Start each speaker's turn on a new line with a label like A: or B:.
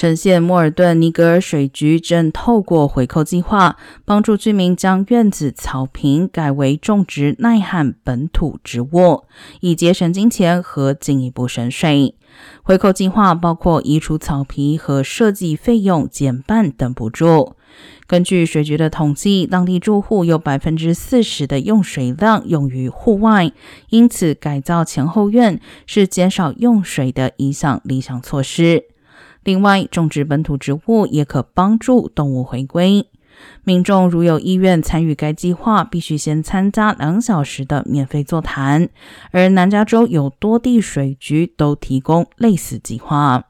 A: 呈现莫尔顿尼格尔水局正透过回扣计划，帮助居民将院子草坪改为种植耐旱本土植物，以节省金钱和进一步省水。回扣计划包括移除草皮和设计费用减半等补助。根据水局的统计，当地住户有百分之四十的用水量用于户外，因此改造前后院是减少用水的一项理想措施。另外，种植本土植物也可帮助动物回归。民众如有意愿参与该计划，必须先参加两小时的免费座谈。而南加州有多地水局都提供类似计划。